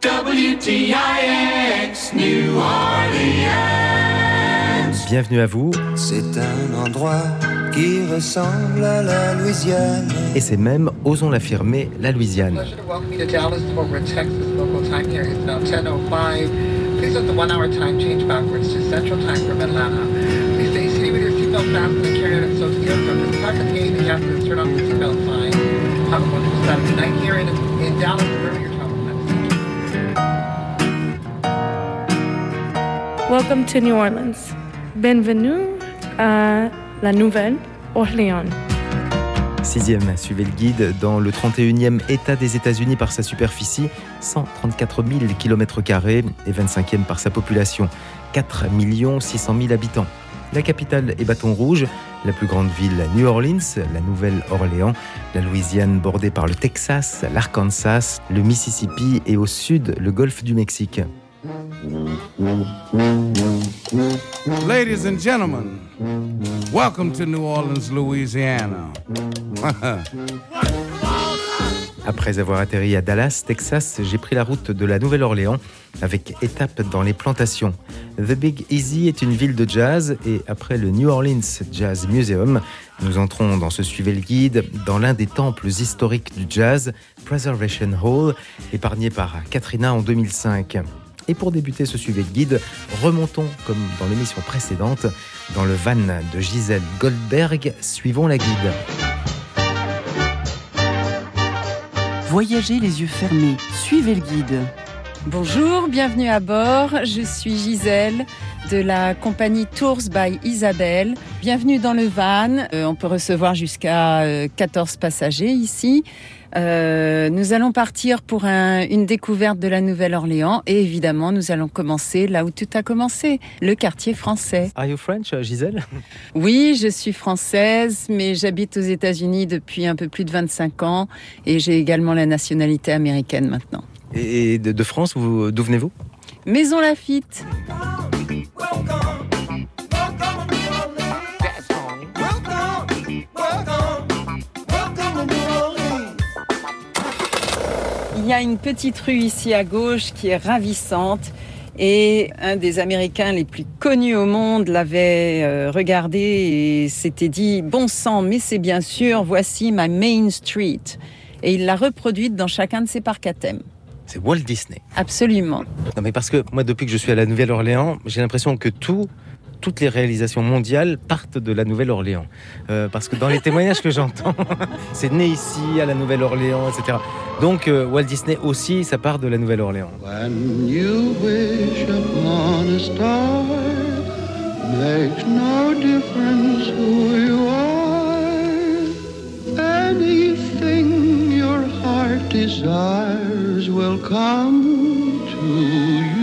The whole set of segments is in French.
WTIX New Orleans. Bienvenue à vous. C'est un endroit qui ressemble à la Louisiane. Et c'est même, osons l'affirmer, la Louisiane. Welcome you to Dallas, Fort Worth, Texas. Local time here is now 10:05. Please let the one-hour time change backwards to Central Time from Atlanta. Please stay seated with your seatbelt fastened and carry it so to the aircraft. At the time of the gate, the captain has turned off the seatbelt sign. Have a wonderful Saturday night here in, in Dallas, wherever you're traveling. Welcome to New Orleans. Bienvenue à la Nouvelle-Orléans. Sixième, suivez le guide dans le 31e État des États-Unis par sa superficie, 134 000 km et 25e par sa population, 4 600 000 habitants. La capitale est Bâton Rouge, la plus grande ville New Orleans, la Nouvelle-Orléans, la Louisiane bordée par le Texas, l'Arkansas, le Mississippi et au sud le golfe du Mexique. Ladies and gentlemen, welcome to New Orleans, Louisiana. Après avoir atterri à Dallas, Texas, j'ai pris la route de la Nouvelle-Orléans avec étape dans les plantations. The Big Easy est une ville de jazz et après le New Orleans Jazz Museum, nous entrons dans ce suivez le guide dans l'un des temples historiques du jazz, Preservation Hall, épargné par Katrina en 2005. Et pour débuter ce suivi de guide, remontons, comme dans l'émission précédente, dans le van de Gisèle Goldberg. Suivons la guide. Voyagez les yeux fermés, suivez le guide. Bonjour, bienvenue à bord. Je suis Gisèle de la compagnie Tours by Isabelle. Bienvenue dans le van. Euh, on peut recevoir jusqu'à euh, 14 passagers ici. Euh, nous allons partir pour un- une découverte de la Nouvelle-Orléans et évidemment nous allons commencer là où tout a commencé, le quartier français. Are you French, Gisèle? Oui, je suis française, mais j'habite aux États-Unis depuis un peu plus de 25 ans et j'ai également la nationalité américaine maintenant. Et de, de France, d'où venez-vous? Maison Lafitte. Y a une petite rue ici à gauche qui est ravissante. Et un des Américains les plus connus au monde l'avait euh, regardé et s'était dit Bon sang, mais c'est bien sûr, voici ma Main Street. Et il l'a reproduite dans chacun de ses parcs à thème. C'est Walt Disney. Absolument. Non, mais parce que moi, depuis que je suis à la Nouvelle-Orléans, j'ai l'impression que tout, toutes les réalisations mondiales partent de la Nouvelle-Orléans. Euh, parce que dans les témoignages que j'entends, c'est né ici, à la Nouvelle-Orléans, etc. Donc, euh, Walt Disney aussi, ça part de la Nouvelle-Orléans. Desires will come to you.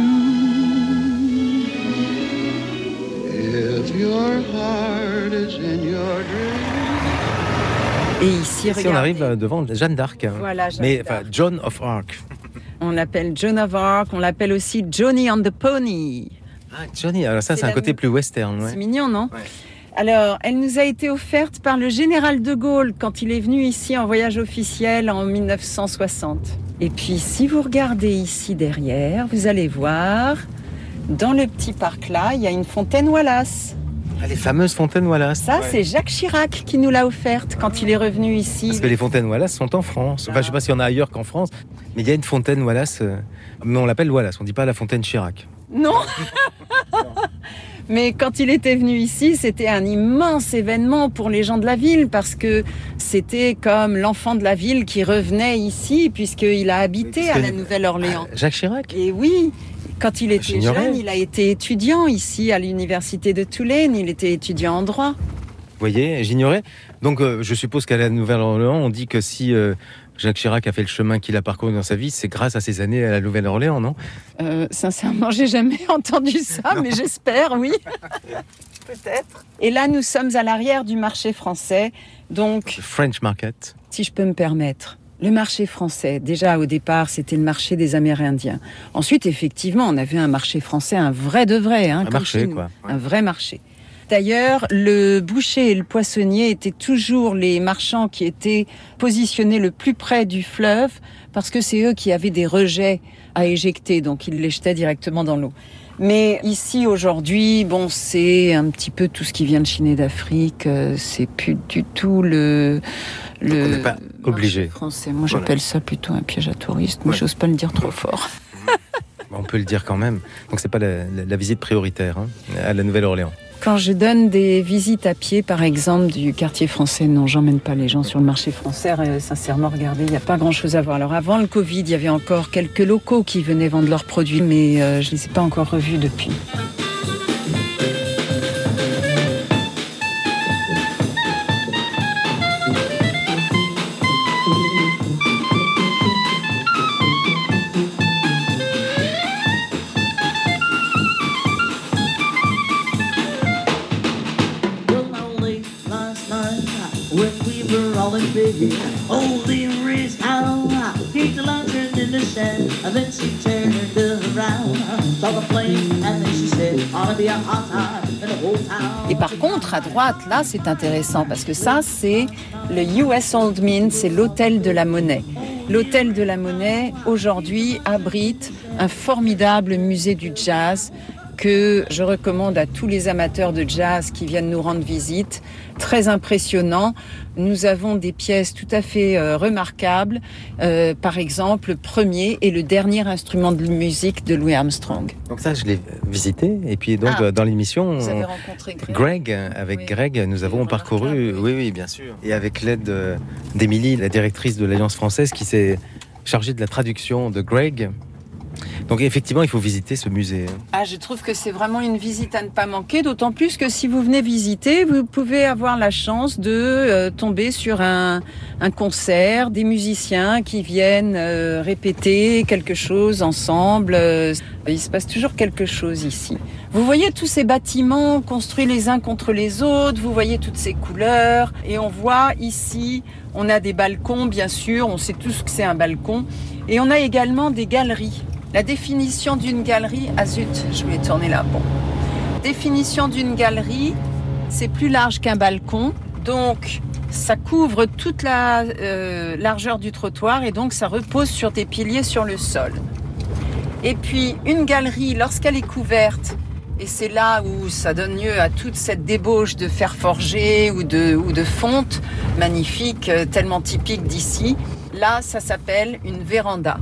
Et ici, Ici, on arrive euh, devant Jeanne d'Arc. hein. Voilà, Jeanne mais d'Arc. enfin, John of Arc. On l'appelle Joan of Arc, on l'appelle aussi Johnny on the Pony. Ah, Johnny, alors ça, C'est un côté plus western. ouais. C'est mignon, non Ouais. Alors, elle nous a été offerte par le général de Gaulle quand il est venu ici en voyage officiel en 1960. Et puis, si vous regardez ici derrière, vous allez voir, dans le petit parc là, il y a une fontaine Wallace. Ah, les fameuses fontaines Wallace. Ça, Ouais. c'est Jacques Chirac qui nous l'a offerte quand il est revenu ici. Parce que les fontaines Wallace sont en France. Enfin, je sais pas s'il y en a ailleurs qu'en France, mais il y a une fontaine Wallace. euh, Mais on l'appelle Wallace, on dit pas la fontaine Chirac. Non Mais quand il était venu ici, c'était un immense événement pour les gens de la ville parce que c'était comme l'enfant de la ville qui revenait ici puisqu'il a habité à la Nouvelle-Orléans. Jacques Chirac? Et oui, quand il était J'ignorais. jeune, il a été étudiant ici à l'université de Tulane. Il était étudiant en droit. Vous voyez, j'ignorais. Donc, euh, je suppose qu'à la Nouvelle-Orléans, on dit que si euh, Jacques Chirac a fait le chemin qu'il a parcouru dans sa vie, c'est grâce à ses années à la Nouvelle-Orléans, non? Euh, sincèrement, j'ai jamais entendu ça, mais j'espère, oui. Peut-être. Et là, nous sommes à l'arrière du marché français. Donc, Le French Market. si je peux me permettre. Le marché français, déjà au départ, c'était le marché des Amérindiens. Ensuite, effectivement, on avait un marché français, un vrai de vrai. Hein, Un marché, quoi. Ouais. Un vrai marché. D'ailleurs, le boucher et le poissonnier étaient toujours les marchands qui étaient positionnés le plus près du fleuve, parce que c'est eux qui avaient des rejets à éjecter, donc ils les jetaient directement dans l'eau. Mais ici aujourd'hui, bon, c'est un petit peu tout ce qui vient de Chine et d'Afrique. euh, C'est plus du tout le le on n'est pas obligé. français. Moi, Voilà. j'appelle ça plutôt un piège à touristes, mais Ouais. j'ose pas le dire trop fort. On peut le dire quand même. Donc c'est pas la, visite prioritaire hein, à la Nouvelle-Orléans. Quand je donne des visites à pied, par exemple, du quartier français, non, j'emmène pas les gens sur le marché français. Euh, sincèrement, regardez, il n'y a pas grand-chose à voir. Alors avant le Covid, il y avait encore quelques locaux qui venaient vendre leurs produits, mais euh, je les ai pas encore revus depuis. Et par contre, à droite, là, c'est intéressant parce que ça, c'est le US Old Mint, c'est l'hôtel de la monnaie. L'hôtel de la monnaie, aujourd'hui, abrite un formidable musée du jazz que je recommande à tous les amateurs de jazz qui viennent nous rendre visite. Très impressionnant. Nous avons des pièces tout à fait euh, remarquables. Euh, par exemple, le premier et le dernier instrument de musique de Louis Armstrong. Donc ça, je l'ai visité. Et puis donc Ah. euh, dans l'émission, Vous avez on- rencontré Greg Greg, avec Oui. Greg, nous avons parcouru, oui. oui, oui, bien sûr. Et avec l'aide d'Émilie, la directrice de l'Alliance française, qui s'est chargée de la traduction de Greg. Donc effectivement, il faut visiter ce musée. hein. Ah, je trouve que c'est vraiment une visite à ne pas manquer, d'autant plus que si vous venez visiter, vous pouvez avoir la chance de euh, tomber sur un, un concert, des musiciens qui viennent euh, répéter quelque chose ensemble. Euh, Il se passe toujours quelque chose ici. Vous voyez tous ces bâtiments construits les uns contre les autres, vous voyez toutes ces couleurs, et on voit ici, on a des balcons, bien sûr, on sait tous que c'est un balcon, et on a également des galeries. La définition d'une galerie, ah zut, je vais tourner là. Bon. Définition d'une galerie, c'est plus large qu'un balcon, donc ça couvre toute la euh, largeur du trottoir et donc ça repose sur des piliers sur le sol. Et puis une galerie, lorsqu'elle est couverte, et c'est là où ça donne lieu à toute cette débauche de fer forgé ou de, ou de fonte magnifique, euh, tellement typique d'ici, là ça s'appelle une véranda.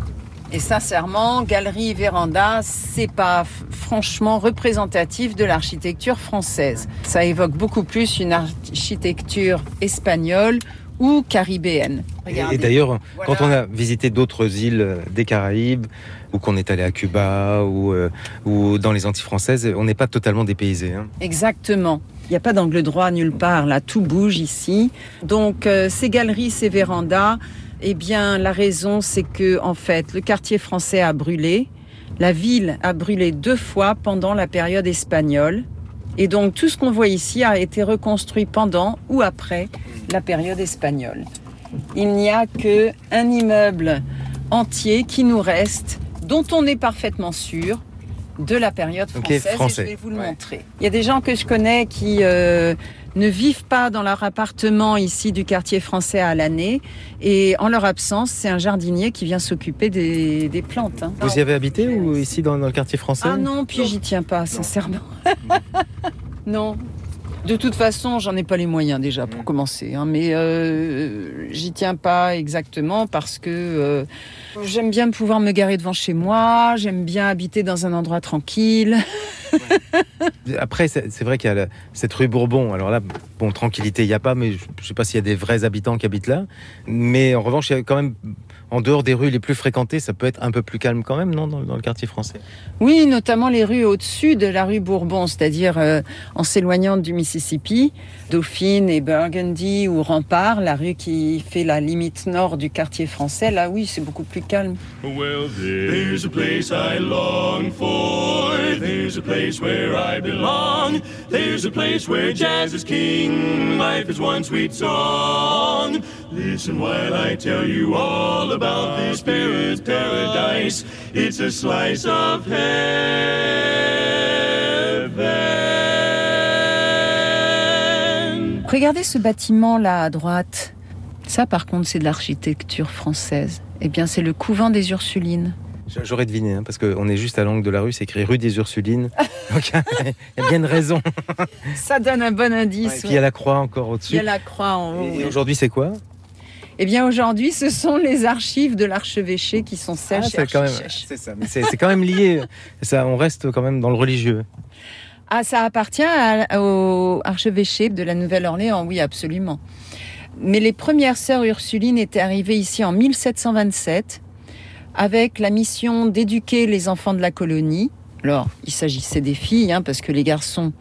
Et sincèrement, galerie véranda, c'est pas franchement représentatif de l'architecture française. Ça évoque beaucoup plus une architecture espagnole ou caribéenne. Et- Regardez. Et d'ailleurs, Voilà. quand on a visité d'autres îles euh, des Caraïbes, ou qu'on est allé à Cuba, ou, euh, ou dans les Antilles françaises, on n'est pas totalement dépaysé. hein. Exactement. Il n'y a pas d'angle droit nulle part, là, tout bouge ici. Donc, euh, ces galeries, ces vérandas, eh bien, la raison, c'est que, en fait, le quartier français a brûlé. La ville a brûlé deux fois pendant la période espagnole. Et donc, tout ce qu'on voit ici a été reconstruit pendant ou après la période espagnole. Il n'y a que un immeuble entier qui nous reste, dont on est parfaitement sûr, de la période française. Et français. je vais vous le Ouais. montrer. Il y a des gens que je connais qui euh, ne vivent pas dans leur appartement ici du quartier français à l'année. Et en leur absence, c'est un jardinier qui vient s'occuper des, des plantes. hein. Vous y avez habité ou ici dans, dans le quartier français? Ah non, puis j'y tiens pas, sincèrement. non. De toute façon, j'en ai pas les moyens déjà pour commencer, hein, mais euh, j'y tiens pas exactement parce que euh, j'aime bien pouvoir me garer devant chez moi, j'aime bien habiter dans un endroit tranquille. Après, c'est c'est vrai qu'il y a la- cette rue Bourbon. Alors là, bon, tranquillité, il n'y a pas, mais je ne sais pas s'il y a des vrais habitants qui habitent là. Mais en revanche, il y a quand même, en dehors des rues les plus fréquentées, ça peut être un peu plus calme quand même, non, dans, dans le quartier français? Oui, notamment les rues au-dessus de la rue Bourbon, c'est-à-dire euh, en s'éloignant du Mississippi, Dauphine et Burgundy ou Rempart, la rue qui fait la limite nord du quartier français. Là, oui, c'est beaucoup plus calme. Well, there's a place I long for. There's a place where I belong. There's a place where jazz is king. Life is one sweet song. Listen while I tell you all about this paradise. It's a slice of heaven. Regardez ce bâtiment là à droite. Ça, par contre, c'est de l'architecture française. Eh bien, c'est le couvent des Ursulines. J'aurais deviné, hein, parce qu'on est juste à l'angle de la rue, c'est écrit rue des Ursulines. Donc il y a bien une raison. Ça donne un bon indice. Et puis il y a la croix encore au-dessus. Il y a la croix en haut. Et aujourd'hui, c'est quoi? Eh bien, aujourd'hui, ce sont les archives de l'archevêché qui sont Ah, chez c'est quand même, quand lié. Ça, on reste quand même dans le religieux. Ah, ça appartient à- au archevêché de la Nouvelle-Orléans, oui, absolument. Mais les premières sœurs Ursulines étaient arrivées ici en 1727 avec la mission d'éduquer les enfants de la colonie. Alors, il s'agissait des filles, hein, parce que les garçons,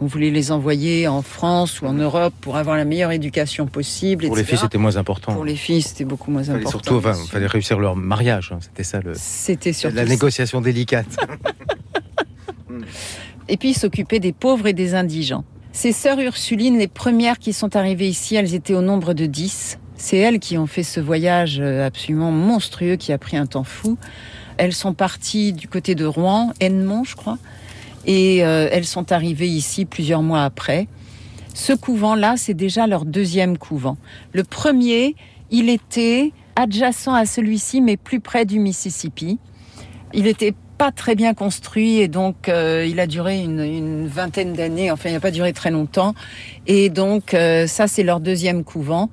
on voulait les envoyer en France ou en Europe pour avoir la meilleure éducation possible. Pour les filles, c'était moins important. Pour les filles, c'était beaucoup moins Il important. surtout, enfin, sûr. fallait réussir leur mariage. hein. C'était ça le, C'était surtout la ça. négociation délicate. et puis s'occuper des pauvres et des indigents. Ces sœurs Ursulines, les premières qui sont arrivées ici, elles étaient au nombre de 10. C'est elles qui ont fait ce voyage euh, absolument monstrueux qui a pris un temps fou. Elles sont parties du côté de Rouen, Ennemont, je crois, et euh, elles sont arrivées ici plusieurs mois après. Ce couvent-là, c'est déjà leur deuxième couvent. Le premier, il était adjacent à celui-ci, mais plus près du Mississippi. Il était pas très bien construit et donc euh, il a duré une, vingtaine d'années. Enfin, il n'a pas duré très longtemps. Et donc, euh, ça, c'est leur deuxième couvent.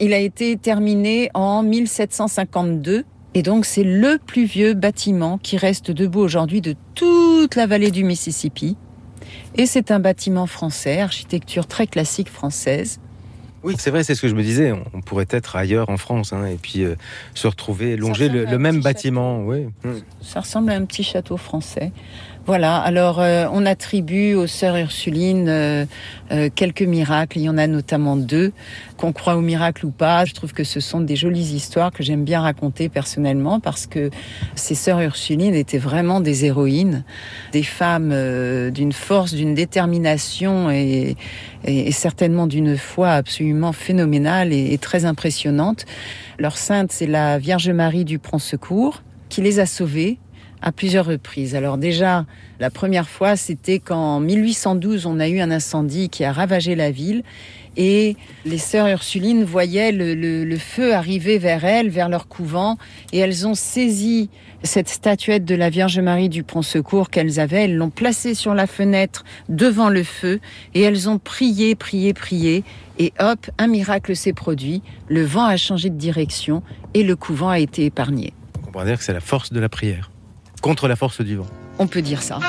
Il a été terminé en 1752. Et donc, c'est le plus vieux bâtiment qui reste debout aujourd'hui de toute la vallée du Mississippi. Et c'est un bâtiment français, architecture très classique française. Oui, c'est vrai, c'est ce que je me disais. On- pourrait être ailleurs en France hein, et puis euh, se retrouver, longer le, le même bâtiment. Oui. Mm. Ça ressemble à un petit château français. Voilà, alors euh, on attribue aux sœurs Ursulines euh, euh, quelques miracles. Il y en a notamment deux. Qu'on croit aux miracles ou pas, je trouve que ce sont des jolies histoires que j'aime bien raconter personnellement parce que ces sœurs Ursulines étaient vraiment des héroïnes, des femmes euh, d'une force, d'une détermination et, et- certainement d'une foi absolument phénoménale et, et très impressionnante. Leur sainte, c'est la Vierge Marie du Prompt Secours qui les a sauvées à plusieurs reprises. Alors déjà, la première fois, c'était qu'en 1812, on a eu un incendie qui a ravagé la ville et les sœurs Ursulines voyaient le, feu arriver vers elles, vers leur couvent, et elles ont saisi cette statuette de la Vierge Marie du Pont Secours qu'elles avaient, elles l'ont placée sur la fenêtre devant le feu, et elles ont prié, prié, prié, et hop, un miracle s'est produit, le vent a changé de direction, et le couvent a été épargné. On pourrait dire que c'est la force de la prière contre la force du vent. On peut dire ça.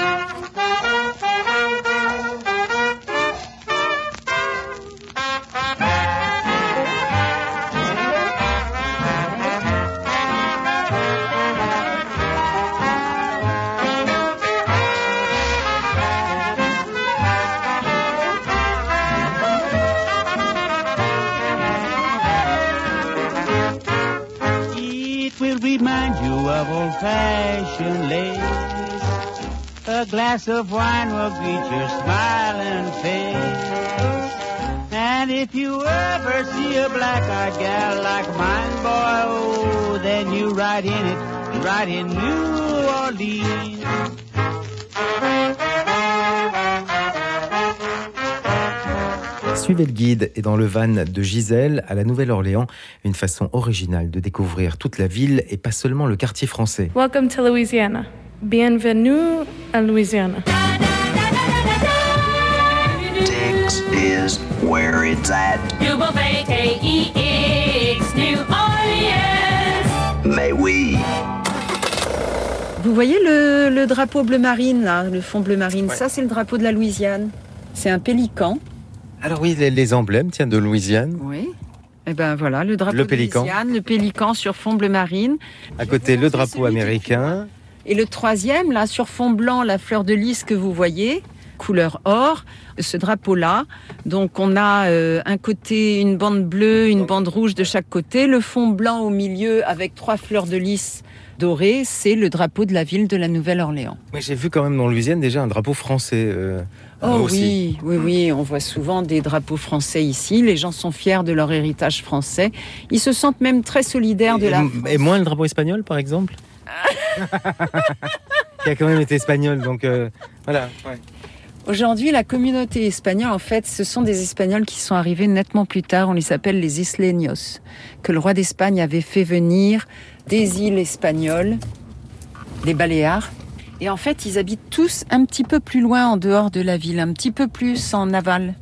Of old fashioned lace. A glass of wine will greet your smiling face. And if you ever see a black eyed gal like mine, boy, oh, then you ride in it, right in New Orleans. Suivez le guide et dans le van de Gisèle à la Nouvelle-Orléans, une façon originale de découvrir toute la ville et pas seulement le quartier français. Welcome to Louisiana. Bienvenue à Louisiana. Tex is where it's at. U-B-K-E-X, New Orleans. May we? Vous voyez le, le drapeau bleu marine, là, le fond bleu marine, ça c'est le drapeau de la Louisiane. C'est un pélican. Alors oui, les, les emblèmes, tiens, de Louisiane. Oui. Et ben voilà, le drapeau Le de pélican. Louisiane, le pélican sur fond bleu marine. À côté, le drapeau américain. Et le troisième, là, sur fond blanc, la fleur de lys que vous voyez, couleur or, ce drapeau-là. Donc on a euh, un côté une bande bleue, une bande rouge de chaque côté, le fond blanc au milieu avec trois fleurs de lys dorées, c'est le drapeau de la ville de la Nouvelle-Orléans. Mais j'ai vu quand même dans Louisiane déjà un drapeau français. euh, Oh aussi. oui, oui, oui, on voit souvent des drapeaux français ici. Les gens sont fiers de leur héritage français. Ils se sentent même très solidaires de la Et, et moins le drapeau espagnol, par exemple Qui a quand même été espagnol, donc euh, voilà. Aujourd'hui, la communauté espagnole, en fait, ce sont des Espagnols qui sont arrivés nettement plus tard. On les appelle les isleños, que le roi d'Espagne avait fait venir des îles espagnoles les Baléares. Et en fait, ils habitent tous un petit peu plus loin en dehors de la ville, un petit peu plus en aval.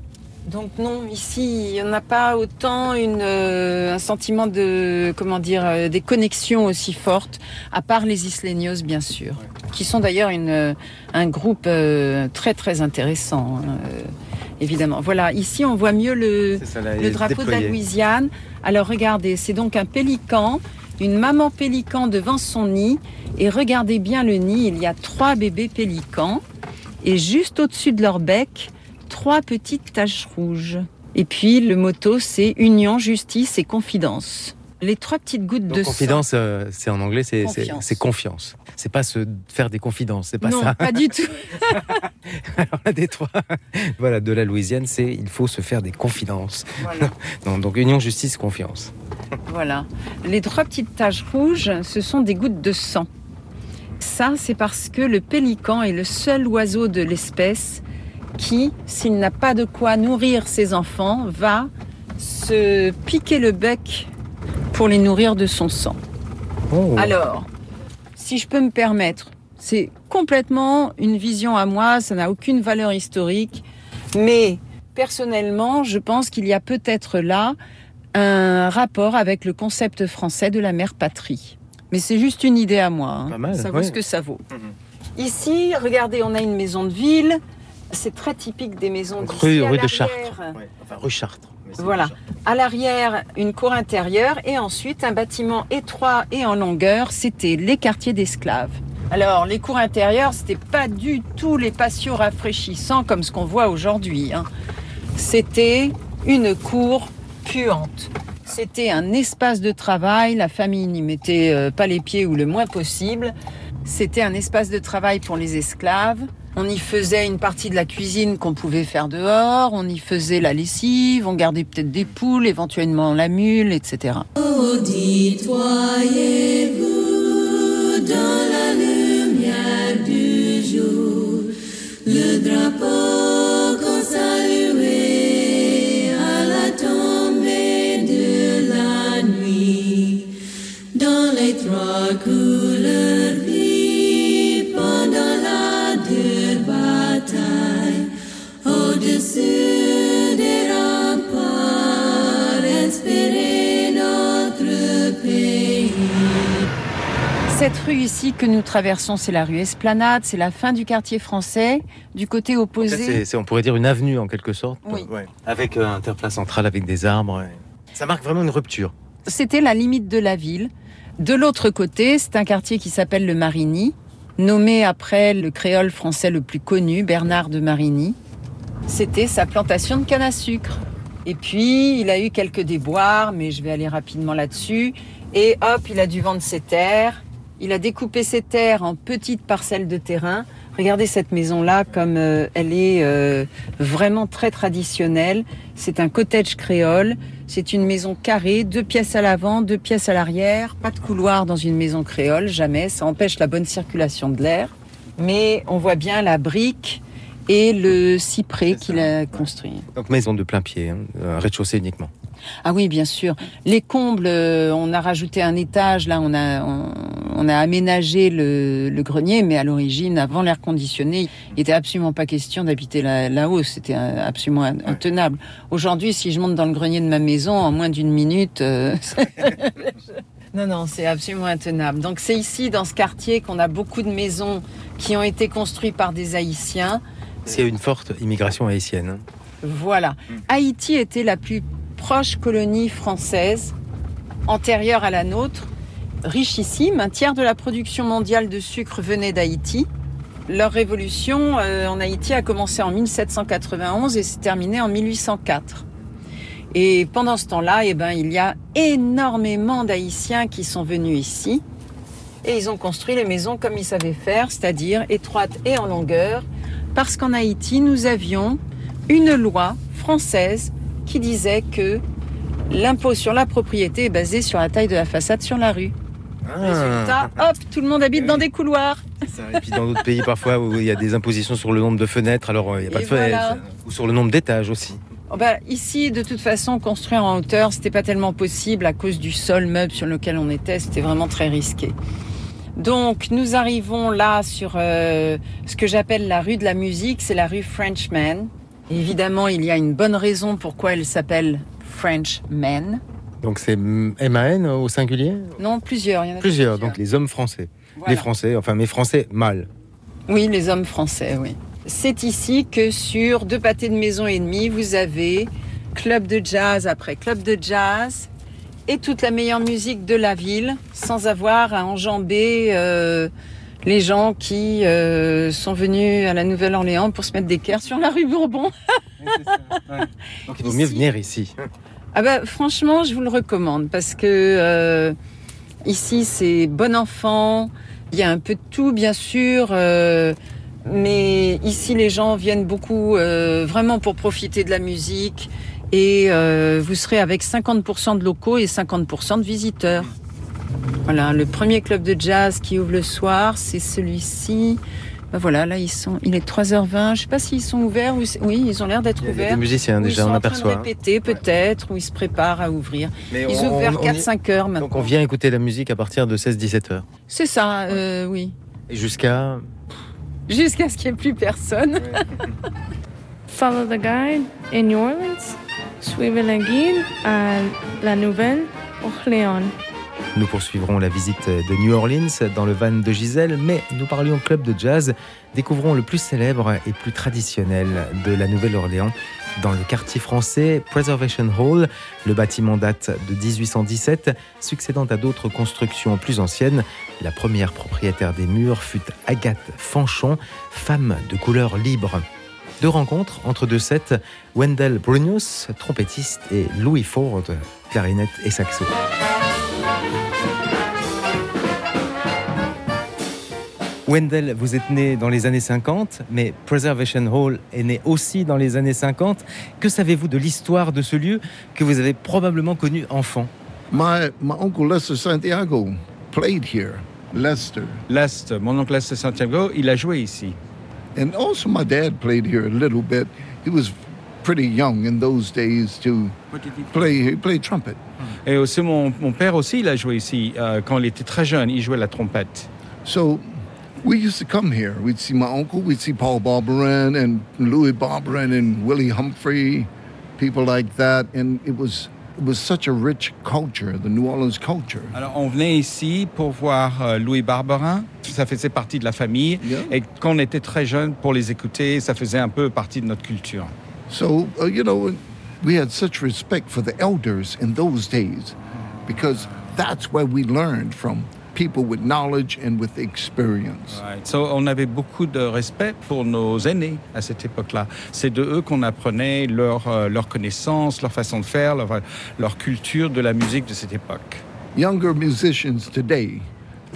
Donc non, ici, il n'y en a pas autant une, euh, un sentiment de, comment dire, euh, des connexions aussi fortes, à part les Isleños, bien sûr, qui sont d'ailleurs euh, un groupe euh, très très intéressant, hein, euh, évidemment. Voilà, ici on voit mieux le, ça, là, le drapeau de la déployé. Louisiane. Alors regardez, c'est donc un pélican, une maman pélican devant son nid. Et regardez bien le nid, il y a trois bébés pélicans. Et juste au-dessus de leur bec, trois petites taches rouges. Et puis le motto, c'est Union, Justice et Confidence. Les trois petites gouttes Donc, de confidence, euh, c'est en anglais, c'est Confiance. c'est confiance. C'est pas se faire des confidences, c'est pas non, ça. pas du tout. Alors, la des trois, voilà, de la Louisiane, c'est il faut se faire des confidences. Voilà. Non, donc union, justice, confiance. Voilà. Les trois petites taches rouges, ce sont des gouttes de sang. Ça, c'est parce que le pélican est le seul oiseau de l'espèce qui, s'il n'a pas de quoi nourrir ses enfants, va se piquer le bec pour les nourrir de son sang. Oh. Alors, si je peux me permettre, c'est complètement une vision à moi, ça n'a aucune valeur historique, mais personnellement, je pense qu'il y a peut-être là un rapport avec le concept français de la mère patrie. Mais c'est juste une idée à moi. hein. Pas mal, ça vaut ouais. ce que ça vaut. Ici, regardez, on a une maison de ville. C'est très typique des maisons Donc, d'ici. rue, rue de Chartres. l'arrière, Ouais, Enfin, rue Chartres. Voilà. À l'arrière, une cour intérieure et ensuite un bâtiment étroit et en longueur, c'était les quartiers d'esclaves. Alors, les cours intérieures, c'était pas du tout les patios rafraîchissants comme ce qu'on voit aujourd'hui. hein. C'était une cour puante. C'était un espace de travail, la famille n'y mettait euh, pas les pieds ou le moins possible. C'était un espace de travail pour les esclaves. On y faisait une partie de la cuisine qu'on pouvait faire dehors, on y faisait la lessive, on gardait peut-être des poules, éventuellement la mule, etc. Le drapeau Cette rue ici que nous traversons, c'est la rue Esplanade, c'est la fin du quartier français. Du côté opposé, c'est- c'est- on pourrait dire une avenue en quelque sorte. Oui. Ouais. Avec euh, un terre-place central, avec des arbres. ouais. Ça marque vraiment une rupture. c'était la limite de la ville. De l'autre côté, c'est un quartier qui s'appelle le Marigny, nommé après le créole français le plus connu, Bernard de Marigny. C'était sa plantation de canne à sucre. Et puis, il a eu quelques déboires, mais je vais aller rapidement là-dessus. Et hop, il a dû vendre ses terres. Il a découpé ses terres en petites parcelles de terrain. Regardez cette maison-là, comme euh, elle est euh, vraiment très traditionnelle. C'est un cottage créole. C'est une maison carrée, deux pièces à l'avant, deux pièces à l'arrière. Pas de couloir dans une maison créole, jamais. Ça empêche la bonne circulation de l'air. Mais on voit bien la brique et le cyprès qu'il a construit. Donc maison de plein pied, hein, euh, rez-de-chaussée uniquement. Ah oui, bien sûr. Les combles, euh, on a rajouté un étage. Là, on a, on, on a aménagé le, le grenier, mais à l'origine, avant l'air conditionné, il était absolument pas question d'habiter là- là-haut. C'était euh, absolument in- intenable. Aujourd'hui, si je monte dans le grenier de ma maison, en moins d'une minute, euh, non, non, c'est absolument intenable. Donc, c'est ici, dans ce quartier, qu'on a beaucoup de maisons qui ont été construites par des Haïtiens. A une forte immigration haïtienne. hein. Voilà. Haïti était la plus proche colonie française, antérieure à la nôtre, richissime. Un tiers de la production mondiale de sucre venait d'Haïti. Leur révolution euh, en Haïti a commencé en 1791 et s'est terminée en 1804. Et pendant ce temps-là, eh ben, il y a énormément d'Haïtiens qui sont venus ici. Et ils ont construit les maisons comme ils savaient faire, c'est-à-dire étroites et en longueur, parce qu'en Haïti, nous avions une loi française qui disait que l'impôt sur la propriété est basé sur la taille de la façade sur la rue. Résultat, hop, tout le monde habite dans des couloirs. Et puis dans d'autres pays, parfois, où il y a des impositions sur le nombre de fenêtres, alors euh, il n'y a pas Et de fenêtres. voilà. Ou sur le nombre d'étages aussi. Oh bah, ici, de toute façon, construire en hauteur, c'était pas tellement possible à cause du sol meuble sur lequel on était. C'était vraiment très risqué. Donc nous arrivons là sur euh, ce que j'appelle la rue de la musique, c'est la rue Frenchman. Évidemment, il y a une bonne raison pourquoi elle s'appelle Frenchman. Donc c'est M-A-N au singulier Non, plusieurs. Il y en a Plusieurs, donc les hommes français. Voilà. Les Français, enfin mes Français mâles. Oui, les hommes français, oui. C'est ici que sur deux pâtés de maison et demi, vous avez club de jazz après club de jazz et toute la meilleure musique de la ville, sans avoir à enjamber euh, les gens qui euh, sont venus à la Nouvelle-Orléans pour se mettre des d'équerre sur la rue Bourbon. Donc il vaut mieux venir ici. Ah bah, franchement, je vous le recommande parce que euh, ici c'est bon enfant. Il y a un peu de tout, bien sûr, euh, mais ici les gens viennent beaucoup vraiment pour profiter de la musique et vous serez avec 50% de locaux et 50% de visiteurs. Voilà, le premier club de jazz qui ouvre le soir, c'est celui-ci. Ben voilà, là ils sont, il est 3h20. Je sais pas s'ils sont ouverts ou oui, ils ont l'air d'être Il y a ouverts. des musiciens déjà, ils sont on en train de aperçoit. répéter peut-être, ou ils se préparent à ouvrir. Mais ils on- ouvrent vers on- on y- 4-5 heures maintenant. Donc on vient écouter la musique à partir de 16-17 heures. C'est ça, euh, oui. Et jusqu'à... Jusqu'à ce qu'il n'y ait plus personne. Follow the guide in New Orleans. Suivez le guide à la Nouvelle-Orléans. Nous poursuivrons la visite de New Orleans dans le van de Gisèle, mais nous parlions club de jazz. Découvrons le plus célèbre et plus traditionnel de la Nouvelle-Orléans dans le quartier français Preservation Hall. Le bâtiment date de 1817, succédant à d'autres constructions plus anciennes. La première propriétaire des murs fut Agathe Fanchon, femme de couleur libre. Deux rencontres entre deux sets, Wendell Brunius, trompettiste, et Louis Ford, clarinette et saxo. Wendell, vous êtes né dans les années 50, mais Preservation Hall est né aussi dans les années 50. Que savez-vous de l'histoire de ce lieu que vous avez probablement connu enfant? My, my uncle Lester Santiago played here. Lester. Lest, mon oncle Lester Santiago, il a joué ici. And also my dad played here a little bit. He was pretty young in those days to play. He played trumpet. Et aussi mon, mon père aussi, il a joué ici euh, quand il était très jeune. Il jouait la trompette. So we used to come here. We'd see my uncle. We'd see Paul Barberin and Louis Barberin and Willie Humphrey, people like that. And it was it was such a rich culture, the New Orleans culture. Alors on venait ici pour voir euh, Louis Barberin. Ça faisait partie de la famille. Yeah. Et quand on était très jeune, pour les écouter, ça faisait un peu partie de notre culture. So, uh, you know, we had such respect for the elders in those days because that's where we learned from people with knowledge and with experience. Ouais. So, on avait beaucoup de respect pour nos aînés à cette époque-là. C'est de eux qu'on apprenait leur, euh, leur connaissance, leur façon de faire, leur, leur culture de la musique de cette époque. Younger musicians today,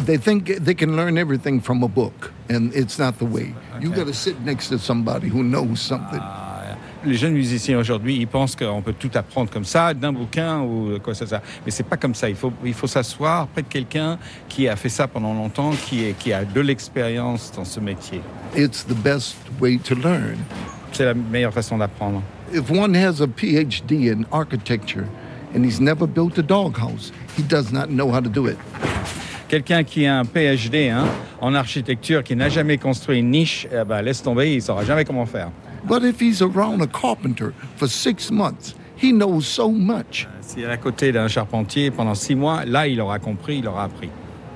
they think they can learn everything from a book, and it's not the way. You got to sit next to somebody who knows something. Ah. Les jeunes musiciens aujourd'hui, ils pensent qu'on peut tout apprendre comme ça, d'un bouquin ou quoi ça, ça. Mais c'est pas comme ça. Il faut, il faut s'asseoir près de quelqu'un qui a fait ça pendant longtemps, qui, est, qui a de l'expérience dans ce métier. It's the best way to learn. C'est la meilleure façon d'apprendre. If one has a PhD in architecture and he's never built a doghouse, he does not know how to do it. Quelqu'un qui a un PhD hein, en architecture, qui n'a jamais construit une niche, eh ben, laisse tomber, il ne saura jamais comment faire. But if he's around a carpenter for six months, he knows so much. S'il est à côté d'un charpentier pendant six mois, là, il aura compris, il aura appris.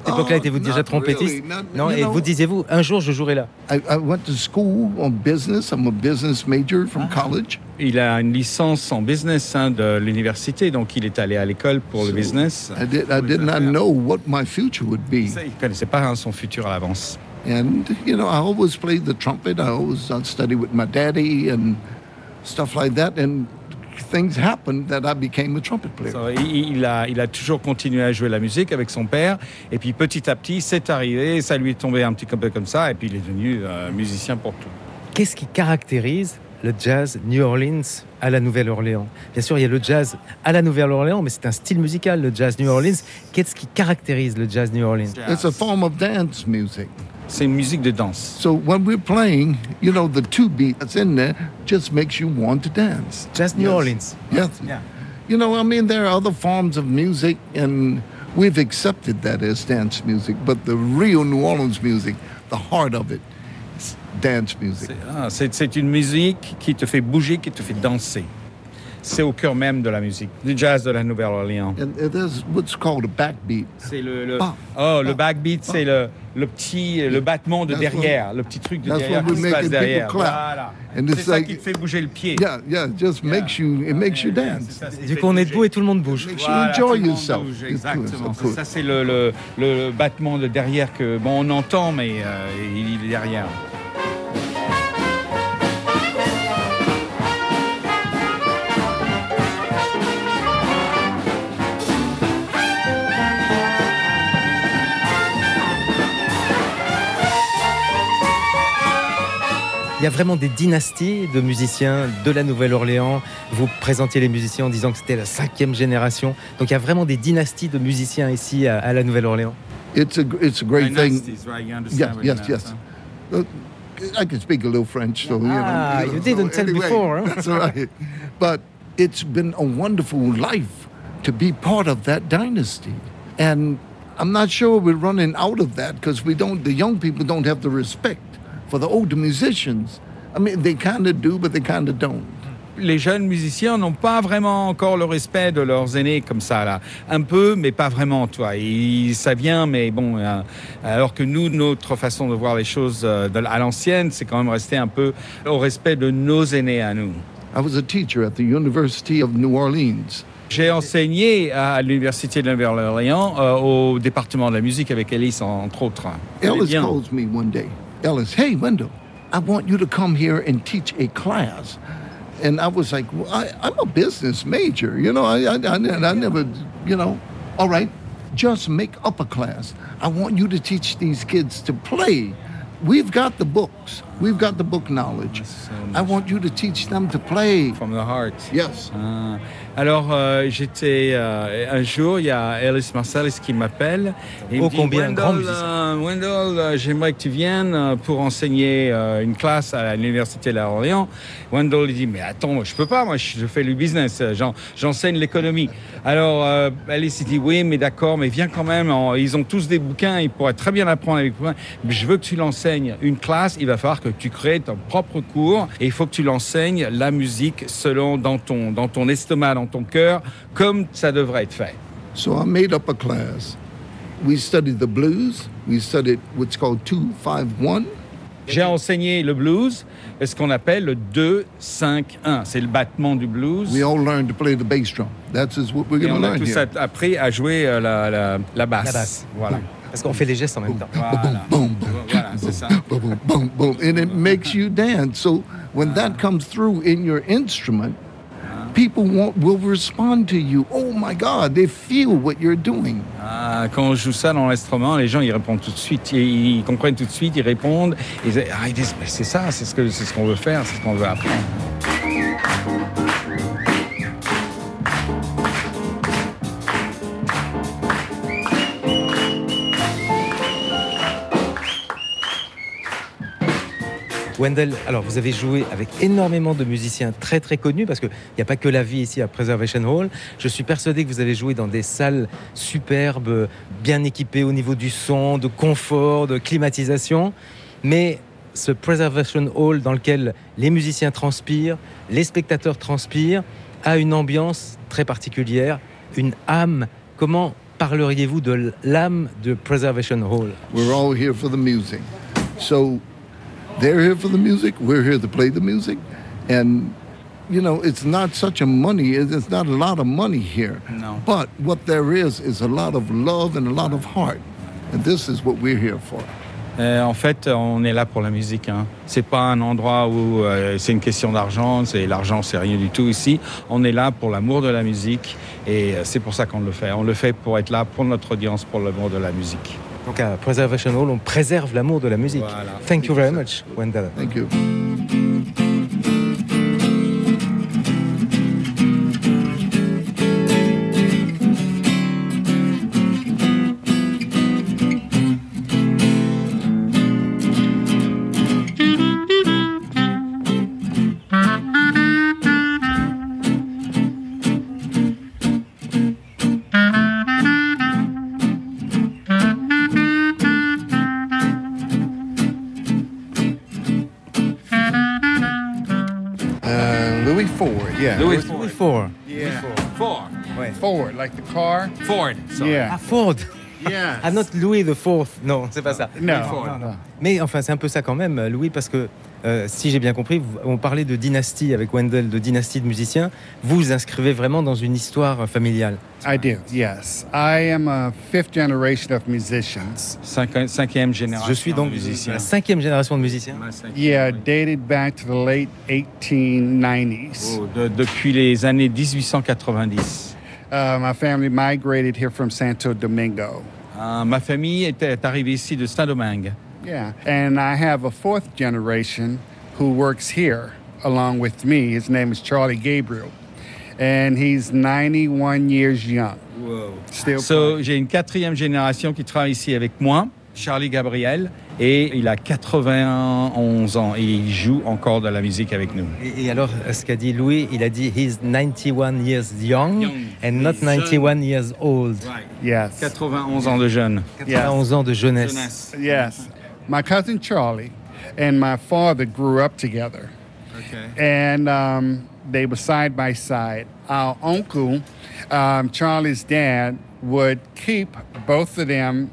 À cette époque-là, étiez-vous déjà not trompettiste Non, you et know- vous disiez-vous, un jour je jouerai là I, I went to school on business. I'm a business major from college. Il a une licence en business hein, de l'université, donc il est allé à l'école pour le business. I did, I did not know what my future would be. Ça, Il ne connaissait pas hein, son futur à l'avance. And, you know, I always played the trumpet. I always uh, studied with my daddy and stuff like that. And things happened that I became a trumpet player. So, il, il a, il a toujours continué à jouer la musique avec son père, et puis petit à petit, c'est arrivé, ça lui est tombé un petit peu comme ça, et puis il est devenu euh, musicien pour tout. Qu'est-ce qui caractérise le jazz New Orleans à la Nouvelle-Orléans? Bien sûr, il y a le jazz à la Nouvelle-Orléans, mais c'est un style musical, le jazz New Orleans. Qu'est-ce qui caractérise le jazz New Orleans? It's a form of dance music. C'est une musique de danse. So when we're playing, you know, the two beat that's in there just makes you want to dance. Just New Yes. Orleans. Yes. Yeah. You know, I mean, there are other forms of music, and we've accepted that as dance music, but the real New Orleans music, the heart of it, is dance music. Ah, C'est c'est une musique qui te fait bouger, qui te fait danser. C'est au cœur même de la musique, du jazz de la Nouvelle-Orléans. And and there's what's called a backbeat. C'est le, le- oh, le backbeat, c'est le, le petit, le battement de That's derrière, le petit truc de derrière qui se passe derrière. Voilà. C'est ça like- qui te fait bouger le pied. Yeah, yeah, it just makes you, it makes you dance. Du coup, on est debout et tout le monde bouge. Makes you Voilà, enjoy tout le monde yourself. exactement. Ça, c'est le, le, le battement de derrière que bon, on entend, mais euh, il est derrière. Il y a vraiment des dynasties de musiciens de la Nouvelle-Orléans. Vous présentiez les musiciens en disant que c'était la cinquième génération. Donc il y a vraiment des dynasties de musiciens ici à, à la Nouvelle-Orléans. It's a, it's a great thing. Right? You Yes, yes, yes. Uh, I can speak a little French, so you know. Ah, you know, you didn't so tell anyway, before, huh? That's all right. But it's been a wonderful life to be part of that dynasty, and I'm not sure we're running out of that because we don't. The young people don't have the respect for the older musicians. I mean, they kind of do, but they kind of don't. les jeunes musiciens n'ont pas vraiment encore le respect de leurs aînés comme ça là. Un peu, mais pas vraiment, toi. Et ça vient, mais bon. euh, alors que nous, notre façon de voir les choses euh, de- à l'ancienne, c'est quand même rester un peu au respect de nos aînés à nous. I was a teacher at the University of New Orleans. J'ai enseigné à l'université de Nouvelle-Orléans euh, au département de la musique avec Ellis entre autres. Ellis calls me one day. Ellis, hey, Wendell, I want you to come here and teach a class. And I was like, well, I, I'm a business major. You know, I, I, I, I never, you know, all right, just make up a class. I want you to teach these kids to play. We've got the books. We've got the book knowledge. I want you to teach them to play. From the heart. Yes. Ah. Alors, euh, j'étais euh, un jour, il y a Ellis Marsalis qui m'appelle. Oh, me dit, combien grand Wendell, euh, Wendell, j'aimerais que tu viennes pour enseigner une classe à l'université de la Orléans. Wendell il dit, mais attends, je peux pas, moi je, fais du business, j'en- j'enseigne l'économie. Alors, Alice il dit, oui, mais d'accord, mais viens quand même. en- ils ont tous des bouquins, ils pourraient très bien apprendre avec moi. Mais je veux que tu l'enseignes une classe. Il va falloir que tu crées ton propre cours et il faut que tu l'enseignes la musique selon dans ton dans ton estomac, dans ton cœur, comme ça devrait être fait. So I made up a class. We studied the blues. We studied what's called 251. J'ai enseigné le blues, ce qu'on appelle le 2-5-1. C'est le battement du blues. We all learned to play the bass drum. That's what we're going on to a learn tous here. appris à jouer euh, la, la, la basse. La basse. Voilà. Parce qu'on fait les gestes en même temps. Voilà. Boom, Voilà, c'est ça. boom, boom, boom, boom, and it makes you dance. So when that comes through in your instrument, people won't, will respond to you. Oh my God, they feel what you're doing. Ah, quand on joue ça dans l'instrument, les gens ils répondent tout de suite, ils, ils comprennent tout de suite, ils répondent, ils disent, ah, disent, Mais c'est ça, c'est ce que c'est ce qu'on veut faire, c'est ce qu'on veut apprendre. Wendell, alors vous avez joué avec énormément de musiciens très très connus parce qu'il n'y a pas que la vie ici à Preservation Hall. Je suis persuadé que vous avez joué dans des salles superbes, bien équipées au niveau du son, de confort, de climatisation. Mais ce Preservation Hall dans lequel les musiciens transpirent, les spectateurs transpirent, a une ambiance très particulière, une âme. Comment parleriez-vous de l'âme de Preservation Hall? We're all here for the music. They're here for the music. We're here to play the music. And, you know, it's not such a money, it's not a lot of money here. No. But what there is, is a lot of love and a lot of heart. And this is what we're here for. Euh, en fait, on est là pour la musique. Hein. C'est pas un endroit où euh, c'est une question d'argent. C'est l'argent, c'est rien du tout ici. On est là pour l'amour de la musique et euh, c'est pour ça qu'on le fait. On le fait pour être là pour notre audience, pour l'amour de la musique. Donc à Preservation Hall, on préserve l'amour de la musique. Voilà. Thank you very much, Wendell. Thank you. Ford, yeah. Louis Louis Ford. Ford. Yeah. Ford. Ouais. Ford, like the car? Ford. sorry. Yeah. Ah, Ford Yeah. Ah, not Louis the Fourth. Non, c'est pas ça. No. Ford. no, no. Mais enfin, c'est un peu ça quand même, Louis, parce que euh, si j'ai bien compris, vous- on parlait de dynastie avec Wendell, de dynastie de musiciens. Vous vous inscrivez vraiment dans une histoire familiale. I do, yes. I am a fifth generation of musicians. Cinqui- cinquième génération. Je suis donc musicien. la cinquième génération de musiciens. Yeah, dated back to the late 1890s. Oh, de- depuis les années 1890. Uh, my family migrated here from Santo Domingo. Euh, ma famille était arrivée ici de Saint-Domingue. Yeah, and I have a fourth generation who works here along with me. His name is Charlie Gabriel, and he's 91 years young. Still So, j'ai une quatrième génération qui travaille ici avec moi, Charlie Gabriel, et il a 91 ans et il joue encore de la musique avec nous. Et, et alors, ce qu'a dit Louis, il a dit he's 91 years young, Young. and not He's young. 91 years old. Yes. 91 ans de jeune. 91 ans de jeunesse. Jeunesse. Yes. My cousin Charlie and my father grew up together, Okay. and um, they were side by side. Our uncle, um, Charlie's dad, would keep both of them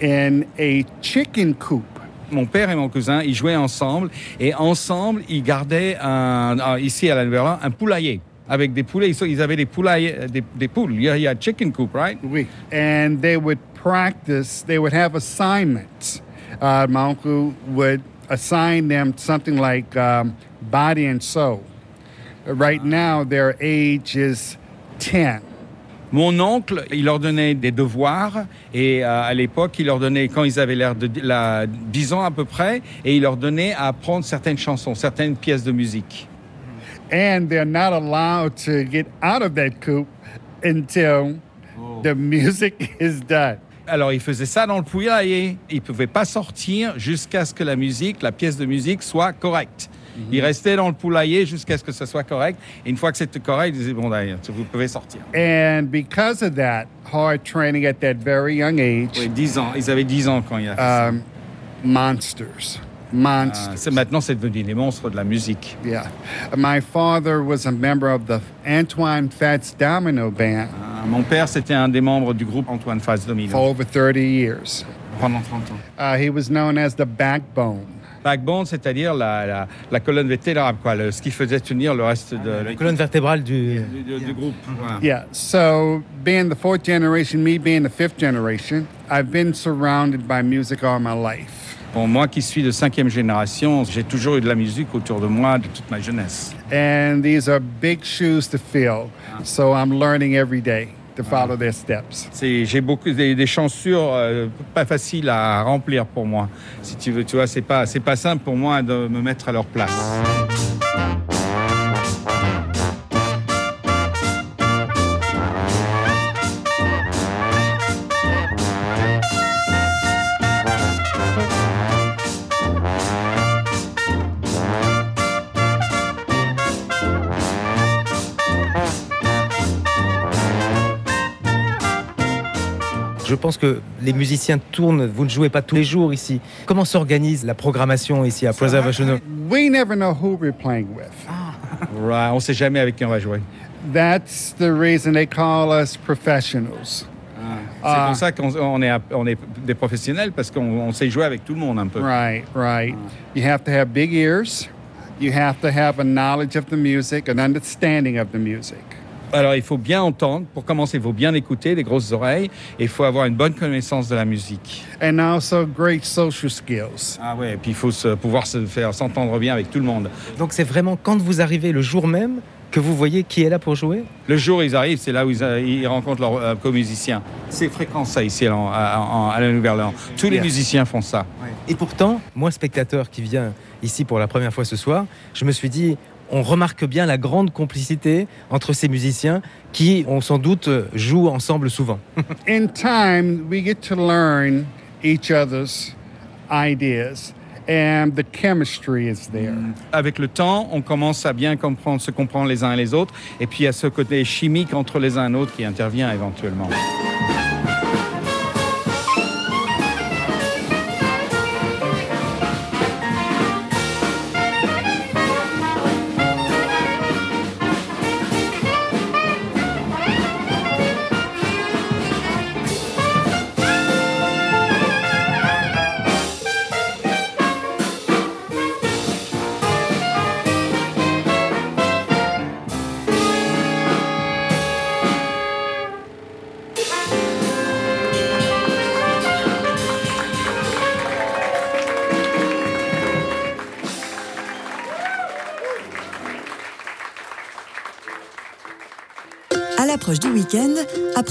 in a chicken coop. Mon père et mon cousin, ils jouaient ensemble et ensemble, ils gardaient un, ici à la Nouvelle-Orléans un poulailler avec des poulets. Ils, avaient des poulaillers, des, des poules. Il y a, il y a chicken coop, right? Oui. And they would practice, they would have assignments. Uh, my uncle would assign them something like um, body and soul. Right now, their age is 10. Mon oncle, il leur donnait des devoirs et euh, à l'époque, il leur donnait, quand ils avaient l'air de la, 10 ans à peu près, et il leur donnait à apprendre certaines chansons, certaines pièces de musique. And they're not allowed to get out of that coop until the music is done. Alors, il faisait ça dans le poulailler. Il ne pouvait pas sortir jusqu'à ce que la musique, la pièce de musique soit correcte. Il restait dans le poulailler jusqu'à ce que ce soit correct. Et une fois que c'était correct, il disait, bon, d'ailleurs, vous pouvez sortir. And because of that hard training at that very young age, Oui, 10 ans. Ils avaient 10 ans quand il a fait ça. um, monsters. Ah, Monsters. c'est- maintenant, c'est devenu des monstres de la musique. Yeah. My father was a member of the Antoine Fats Domino Band Ah, mon père, c'était un des membres du groupe Antoine for Domino over 30 years. pendant 30 ans. Uh, he was known as the backbone. Backbone, c'est-à-dire la, la, la colonne vertébrale, quoi, le- ce qui faisait tenir le reste de La colonne vertébrale du. du, du- du groupe. Voilà. Yeah. So, being the fourth generation, me being the fifth generation, I've been surrounded by music all my life. Bon, moi qui suis de cinquième génération, j'ai toujours eu de la musique autour de moi de toute ma jeunesse. And these are big shoes to fill. So, I'm learning every day to follow their steps. J'ai beaucoup des, des chaussures euh, pas faciles à remplir pour moi. Si tu veux, tu vois, c'est pas c'est pas simple pour moi de me mettre à leur place. Pense que les musiciens tournent, vous ne jouez pas tous les jours ici. Comment s'organise la programmation ici à Preservation We never know who we're playing with. Right, on sait jamais avec qui on va jouer. That's the reason they call us professionals. C'est Ah. pour ça qu'on on est, on est des professionnels parce qu'on on sait jouer avec tout le monde un peu. Right, right. You have to have big ears. You have to have a knowledge of the music, an understanding of the music. Alors il faut bien entendre, pour commencer, il faut bien écouter, des grosses oreilles, et il faut avoir une bonne connaissance de la musique. And also great social skills. Ah ouais, et puis il faut se- pouvoir se faire s'entendre bien avec tout le monde. Donc c'est vraiment quand vous arrivez le jour même que vous voyez qui est là pour jouer? Le jour où ils arrivent, c'est là où ils, ils rencontrent leurs euh, co-musiciens. C'est fréquent ça ici à, à- la Nouvelle-Orléans. Tous les musiciens font ça. Et pourtant, moi, spectateur qui vient ici pour la première fois ce soir, je me suis dit, on remarque bien la grande complicité entre ces musiciens qui, on sans doute, jouent ensemble souvent. In time, we get to learn each other's ideas, and the chemistry is there. Avec le temps, on commence à bien comprendre, se comprendre les uns et les autres, et puis il y a ce côté chimique entre les uns et les autres qui intervient éventuellement.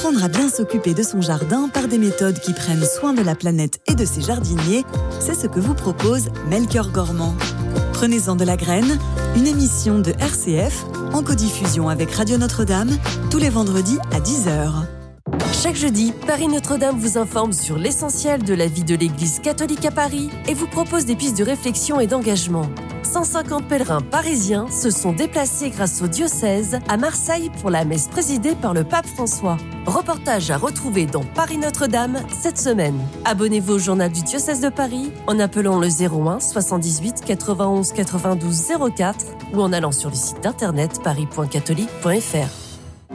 Apprendre à bien s'occuper de son jardin par des méthodes qui prennent soin de la planète et de ses jardiniers, c'est ce que vous propose Melchior Gormand. Prenez-en de la graine, une émission de RCF en codiffusion avec Radio Notre-Dame tous les vendredis à 10h. Chaque jeudi, Paris Notre-Dame vous informe sur l'essentiel de la vie de l'Église catholique à Paris et vous propose des pistes de réflexion et d'engagement. 150 pèlerins parisiens se sont déplacés grâce au diocèse à Marseille pour la messe présidée par le pape François. Reportage à retrouver dans Paris Notre-Dame cette semaine. Abonnez-vous au journal du diocèse de Paris en appelant le 01 78 91 92 04 ou en allant sur le site internet paris.catholique.fr.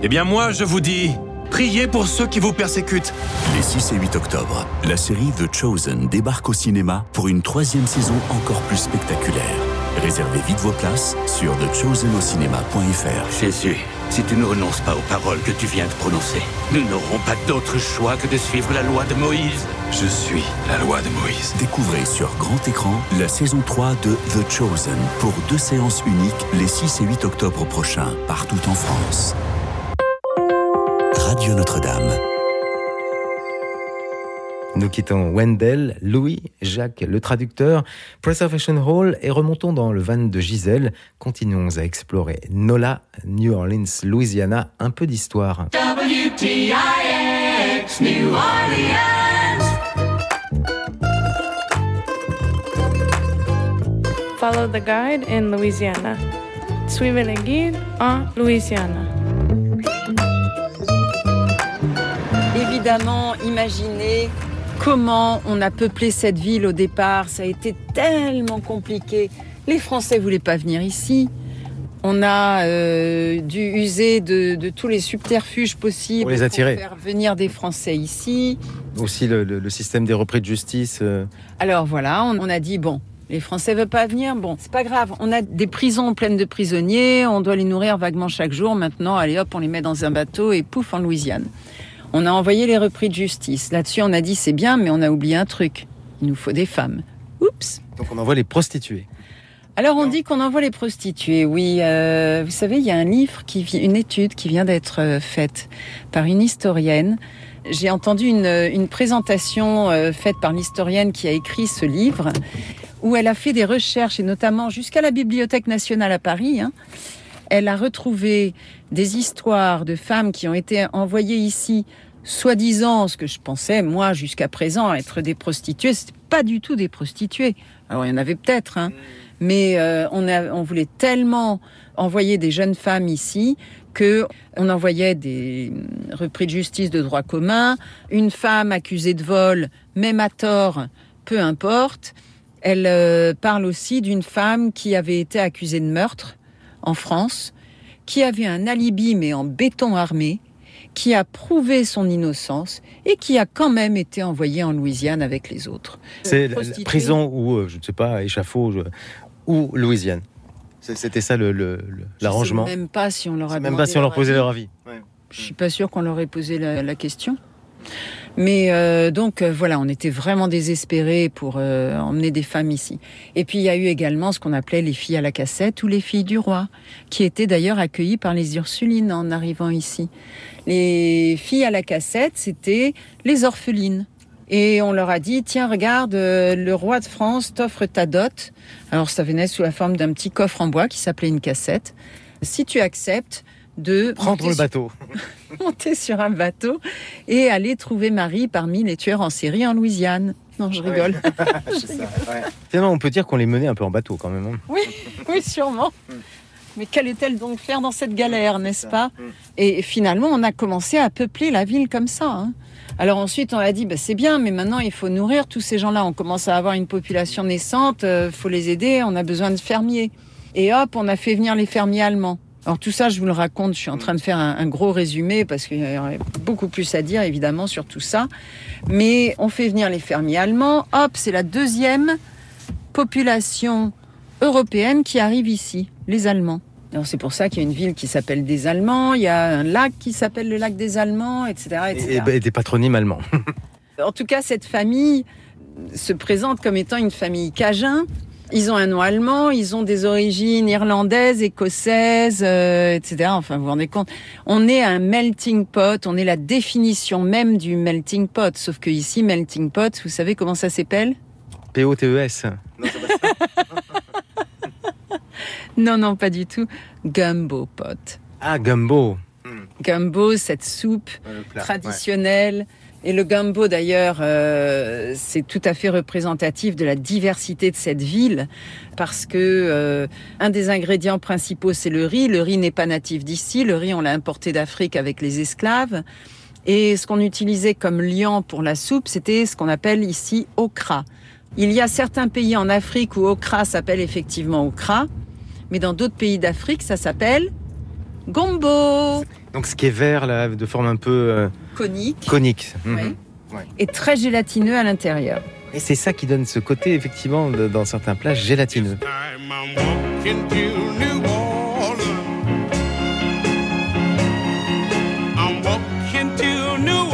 Eh bien moi, je vous dis, priez pour ceux qui vous persécutent. Les 6 et 8 octobre, la série The Chosen débarque au cinéma pour une troisième saison encore plus spectaculaire. Réservez vite vos places sur thechosenocinema.fr. Jésus, si tu ne renonces pas aux paroles que tu viens de prononcer, nous n'aurons pas d'autre choix que de suivre la loi de Moïse. Je suis la loi de Moïse. Découvrez sur grand écran la saison 3 de The Chosen pour deux séances uniques les 6 et 8 octobre prochains, partout en France. Radio Notre-Dame. Nous quittons Wendell, Louis, Jacques, le traducteur, Preservation Hall et remontons dans le van de Gisèle. Continuons à explorer Nola, New Orleans, Louisiana, un peu d'histoire. WTIX New Orleans. Follow the guide in Louisiana. Suivez le guide en Louisiana. Évidemment, imaginez comment on a peuplé cette ville au départ. Ça a été tellement compliqué. Les Français voulaient pas venir ici. On a euh, dû user de, de tous les subterfuges possibles Pour les attirer. faire venir des Français ici. Aussi le, le- le système des repris de justice. euh, Alors voilà, on, on a dit bon, les Français veulent pas venir, bon, c'est pas grave. On a des prisons pleines de prisonniers, on doit les nourrir vaguement chaque jour. Maintenant, allez hop, on les met dans un bateau et pouf en Louisiane. On a envoyé les repris de justice. Là-dessus, on a dit c'est bien, mais on a oublié un truc. Il nous faut des femmes. Oups. donc on envoie les prostituées. Alors on dit qu'on envoie les prostituées. Oui, euh, vous savez, il y a un livre, qui, une étude qui vient d'être euh, faite par une historienne. J'ai entendu une, une présentation euh, faite par l'historienne qui a écrit ce livre, où elle a fait des recherches, et notamment jusqu'à la Bibliothèque nationale à Paris. hein. Elle a retrouvé des histoires de femmes qui ont été envoyées ici, soi-disant, ce que je pensais, moi, jusqu'à présent, être des prostituées. C'était pas du tout des prostituées. Alors, il y en avait peut-être, hein. mais euh, on, voulait tellement envoyer des jeunes femmes ici que on envoyait des repris de justice de droit commun, une femme accusée de vol, même à tort, peu importe. Elle euh, parle aussi d'une femme qui avait été accusée de meurtre en France, qui avait un alibi mais en béton armé, qui a prouvé son innocence et qui a quand même été envoyée en Louisiane avec les autres. C'est la- prison ou, euh, je ne sais pas, échafaud, ou Louisiane. C'était ça le- le- le- l'arrangement. Je sais même pas si on leur a Même pas si on leur posait leur avis. Je suis pas sûre qu'on leur ait posé la, la question. Mais euh, donc euh, voilà, on était vraiment désespérés pour euh, emmener des femmes ici. Et puis il y a eu également ce qu'on appelait les filles à la cassette ou les filles du roi, qui étaient d'ailleurs accueillies par les Ursulines en arrivant ici. Les filles à la cassette, c'était les orphelines. Et on leur a dit, tiens, regarde, euh, le roi de France t'offre ta dot. Alors ça venait sous la forme d'un petit coffre en bois qui s'appelait une cassette. Si tu acceptes de Prendre le bateau. monter sur un bateau et aller trouver Marie parmi les tueurs en série en Louisiane. Non, je rigole. Finalement, on peut dire qu'on les menait un peu en bateau quand même. hein. Oui, oui, sûrement. Mais qu'allait-elle donc faire dans cette galère, n'est-ce pas Et finalement, on a commencé à peupler la ville comme ça. hein. Alors ensuite, on a dit, bah, c'est bien, mais maintenant, il faut nourrir tous ces gens-là. On commence à avoir une population naissante, il faut les aider, on a besoin de fermiers. Et hop, on a fait venir les fermiers allemands. Alors tout ça, je vous le raconte, je suis en train de faire un, un gros résumé parce qu'il y aurait beaucoup plus à dire évidemment sur tout ça. Mais on fait venir les fermiers allemands. Hop, c'est la deuxième population européenne qui arrive ici, les Allemands. Alors c'est pour ça qu'il y a une ville qui s'appelle des Allemands, il y a un lac qui s'appelle le lac des Allemands, etc. etc. Et, et- et des patronymes allemands. En tout cas, cette famille se présente comme étant une famille cajun. Ils ont un nom allemand, ils ont des origines irlandaises, écossaises, euh, etc. Enfin, vous vous rendez compte On est un melting pot, on est la définition même du melting pot. Sauf que ici, melting pot, vous savez comment ça s'appelle? P-O-T-E-S. Non, non, pas du tout. Gumbo pot. Ah, gumbo. Gumbo, cette soupe plat, traditionnelle. Et le gumbo, d'ailleurs, euh, c'est tout à fait représentatif de la diversité de cette ville, parce que euh, un des ingrédients principaux, c'est le riz. Le riz n'est pas natif d'ici. Le riz, on l'a importé d'Afrique avec les esclaves. Et ce qu'on utilisait comme liant pour la soupe, c'était ce qu'on appelle ici okra. Il y a certains pays en Afrique où okra s'appelle effectivement okra, mais dans d'autres pays d'Afrique, ça s'appelle gombo. Donc ce qui est vert, là, de forme un peu euh, Conique. conique. Mhm. Oui. Ouais. Et très gélatineux à l'intérieur. Et c'est ça qui donne ce côté, effectivement, de- dans certains plats, gélatineux. into New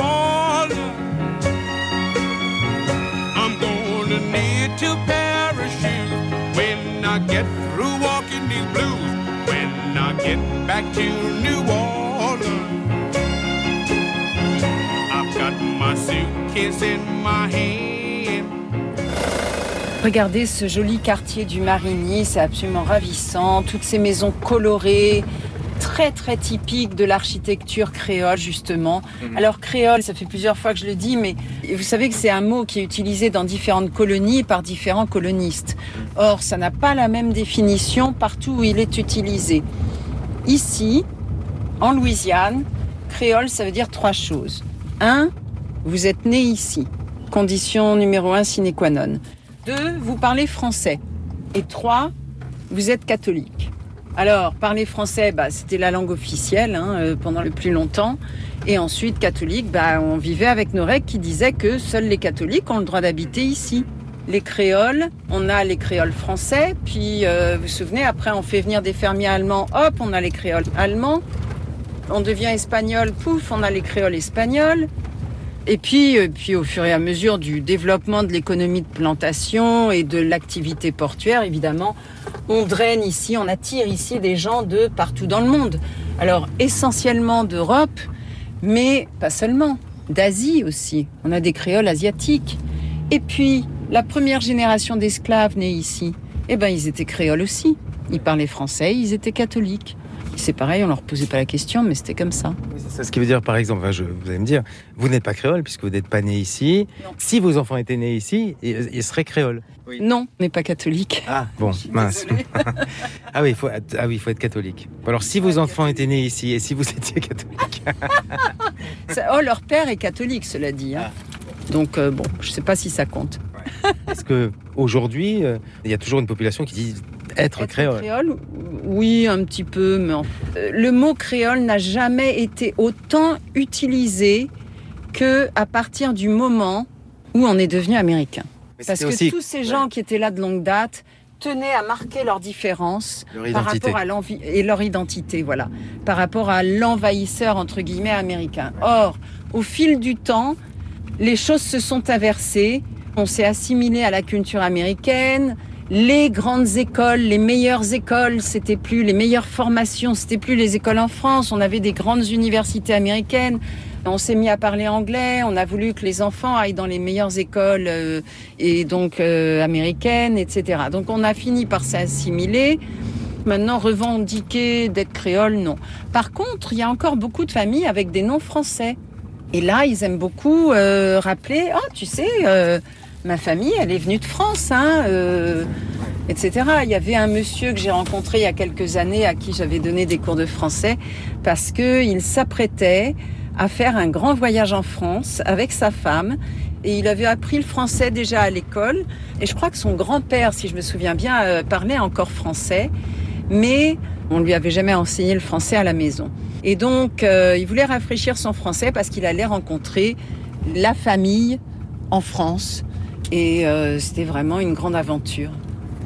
Regardez ce joli quartier du Marigny, c'est absolument ravissant. Toutes ces maisons colorées, très très typiques de l'architecture créole justement. Alors créole, ça fait plusieurs fois que je le dis, mais vous savez que c'est un mot qui est utilisé dans différentes colonies par différents colonistes. Or, ça n'a pas la même définition partout où il est utilisé. Ici, en Louisiane, créole, ça veut dire trois choses. Un, vous êtes né ici. Condition numéro un sine qua non. Deux, vous parlez français. Et trois, vous êtes catholique. Alors, parler français, bah, c'était la langue officielle hein, euh, pendant le plus longtemps. Et ensuite, catholique, bah, on vivait avec nos règles qui disaient que seuls les catholiques ont le droit d'habiter ici. Les créoles, on a les créoles français, puis euh, vous vous souvenez, après on fait venir des fermiers allemands, hop, on a les créoles allemands. On devient espagnol, pouf, on a les créoles espagnols. Et puis, euh, puis au fur et à mesure du développement de l'économie de plantation et de l'activité portuaire, évidemment, on draine ici, on attire ici des gens de partout dans le monde. Alors essentiellement d'Europe, mais pas seulement, d'Asie aussi. On a des créoles asiatiques. Et puis, la première génération d'esclaves nés ici, eh ben, ils étaient créoles aussi. Ils parlaient français, ils étaient catholiques. C'est pareil, on leur posait pas la question, mais c'était comme ça. C'est ce qui veut dire, par exemple, enfin, je, vous allez me dire, vous n'êtes pas créole puisque vous n'êtes pas né ici. Si vos enfants étaient nés ici, ils, ils seraient créoles. Non, on n'est pas catholique. Ah, bon, mince. ah, oui, il faut, ah oui, il faut être catholique. Alors, si vos enfants étaient nés ici et si vous étiez catholique. Ça- oh, leur père est catholique, cela dit. hein. Donc, euh, bon, je sais pas si ça compte. Est-ce que aujourd'hui, euh, il y a toujours une population qui dit être, créole Créole, oui, un petit peu, mais le mot créole n'a jamais été autant utilisé que à partir du moment où on est devenu américain. Mais Parce que aussi- tous ces gens qui étaient là de longue date tenaient à marquer leur différence Leur par rapport à l'envi- et leur identité, voilà, par rapport à l'envahisseur entre guillemets américain. Or, au fil du temps, les choses se sont inversées. On s'est assimilé à la culture américaine. Les grandes écoles, les meilleures écoles, c'était plus les meilleures formations, c'était plus les écoles en France. On avait des grandes universités américaines. On s'est mis à parler anglais. On a voulu que les enfants aillent dans les meilleures écoles euh, et donc euh, américaines, etc. Donc on a fini par s'assimiler. Maintenant, revendiquer d'être créole, non. Par contre, il y a encore beaucoup de familles avec des noms français. Et là, ils aiment beaucoup euh, rappeler, oh, tu sais, ma famille, elle est venue de France, hein, euh, etc. Il y avait un monsieur que j'ai rencontré il y a quelques années à qui j'avais donné des cours de français parce que il s'apprêtait à faire un grand voyage en France avec sa femme. Et il avait appris le français déjà à l'école. Et je crois que son grand-père, si je me souviens bien, euh, parlait encore français. Mais on lui avait jamais enseigné le français à la maison. Et donc, euh, il voulait rafraîchir son français parce qu'il allait rencontrer la famille en France. Et euh, c'était vraiment une grande aventure.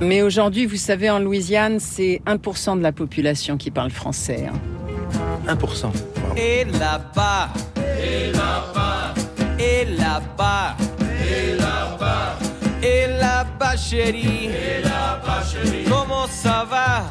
Mais aujourd'hui, vous savez, en Louisiane, c'est 1% de la population qui parle français. hein. 1%. Et là-bas, et là-bas, et là-bas, et là-bas, et là-bas, chérie, et là-bas. chérie. Comment ça va?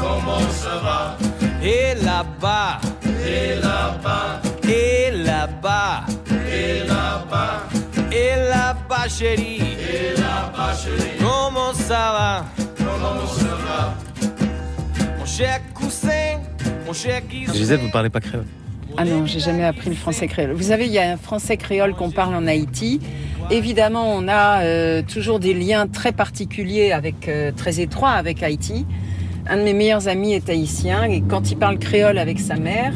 Comment ça va? Et là-bas, Et là-bas, et là-bas, et là-bas, et là-bas, chérie. et chérie. Comment ça va? Comment ça va? Mon cher coussin, mon cher Guizou. Gisèle, vous parlez pas créole Ah non, j'ai jamais appris le français créole. Vous savez, il y a un français créole qu'on parle en Haïti. Évidemment, on a euh, toujours des liens très particuliers, avec, euh, très étroits avec Haïti. Un de mes meilleurs amis est haïtien et quand il parle créole avec sa mère,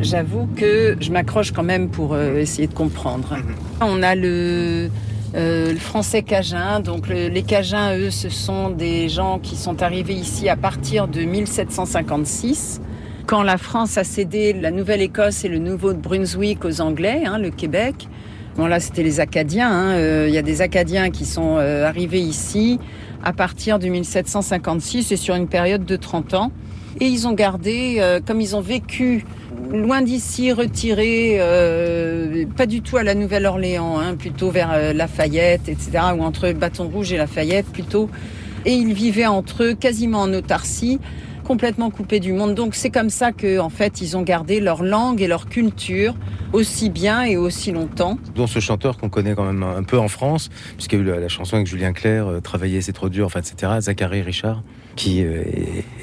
j'avoue que je m'accroche quand même pour euh, essayer de comprendre. On a le, euh, le français cajun. Donc le- les cajuns, eux, ce sont des gens qui sont arrivés ici à partir de 1756 quand la France a cédé la Nouvelle-Écosse et le Nouveau-Brunswick aux Anglais, hein, le Québec. Bon là, c'était les Acadiens. hein. Euh, Il y a des Acadiens qui sont euh, arrivés ici à partir de 1756 et sur une période de 30 ans. Et ils ont gardé, euh, comme ils ont vécu loin d'ici, retirés, euh, pas du tout à la Nouvelle-Orléans, hein, plutôt vers euh, Lafayette, etc., ou entre Bâton Rouge et Lafayette plutôt. Et ils vivaient entre eux quasiment en autarcie, complètement coupés du monde. Donc c'est comme ça que, en fait, ils ont gardé leur langue et leur culture aussi bien et aussi longtemps. dont ce chanteur qu'on connaît quand même un peu en France, puisqu'il y a eu la, la chanson avec Julien Clerc, euh, Travailler c'est trop dur, enfin, etc., Zachary Richard, qui euh,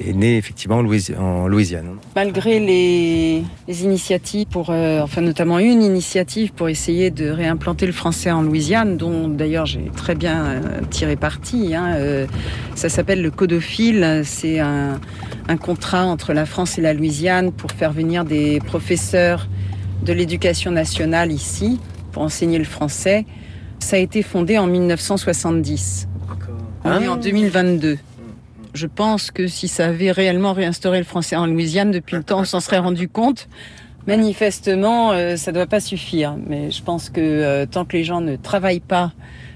est, né effectivement en, Louisi- en Louisiane. Malgré les, les initiatives pour, euh, enfin notamment une initiative pour essayer de réimplanter le français en Louisiane, dont d'ailleurs j'ai très bien euh, tiré parti. hein, euh, ça s'appelle le Codophile. C'est un, un contrat entre la France et la Louisiane pour faire venir des professeurs de l'éducation nationale ici pour enseigner le français. Ça a été fondé en 1970. On est en 2022. Je pense que si ça avait réellement réinstauré le français en Louisiane, depuis le temps, on s'en serait rendu compte. Manifestement, euh, ça ne doit pas suffire. Mais je pense que euh, tant que les gens ne travaillent pas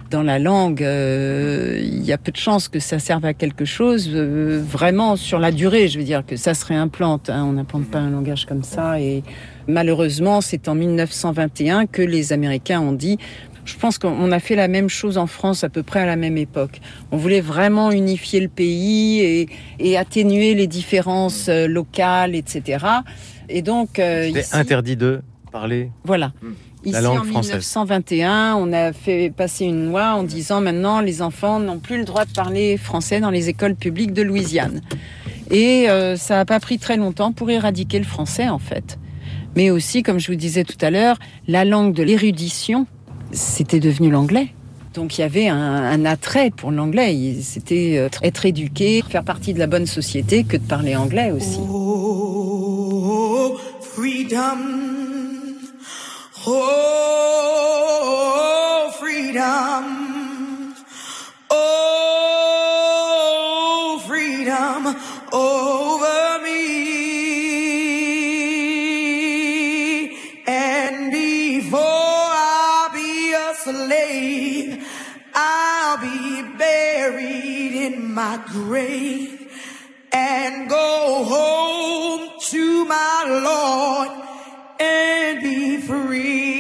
dans la langue, euh, il y a peu de chances que ça serve à quelque chose vraiment sur la durée. Je veux dire que ça se réimplante. hein. On n'implante pas un langage comme ça. Et malheureusement, c'est en 1921 que les Américains ont dit je pense qu'on a fait la même chose en France à peu près à la même époque. On voulait vraiment unifier le pays et, et atténuer les différences euh, locales, etc. Et donc, euh, ici, interdit de parler voilà. la Ici, langue en française. 1921, on a fait passer une loi en disant maintenant les enfants n'ont plus le droit de parler français dans les écoles publiques de Louisiane. Et euh, ça n'a pas pris très longtemps pour éradiquer le français, en fait. Mais aussi, comme je vous disais tout à l'heure, la langue de l'érudition, c'était devenu l'anglais. Donc il y avait un, attrait pour l'anglais. C'était euh, être éduqué, faire partie de la bonne société que de parler anglais aussi. Oh. Oh. Oh, my grave and go home to my Lord and be free.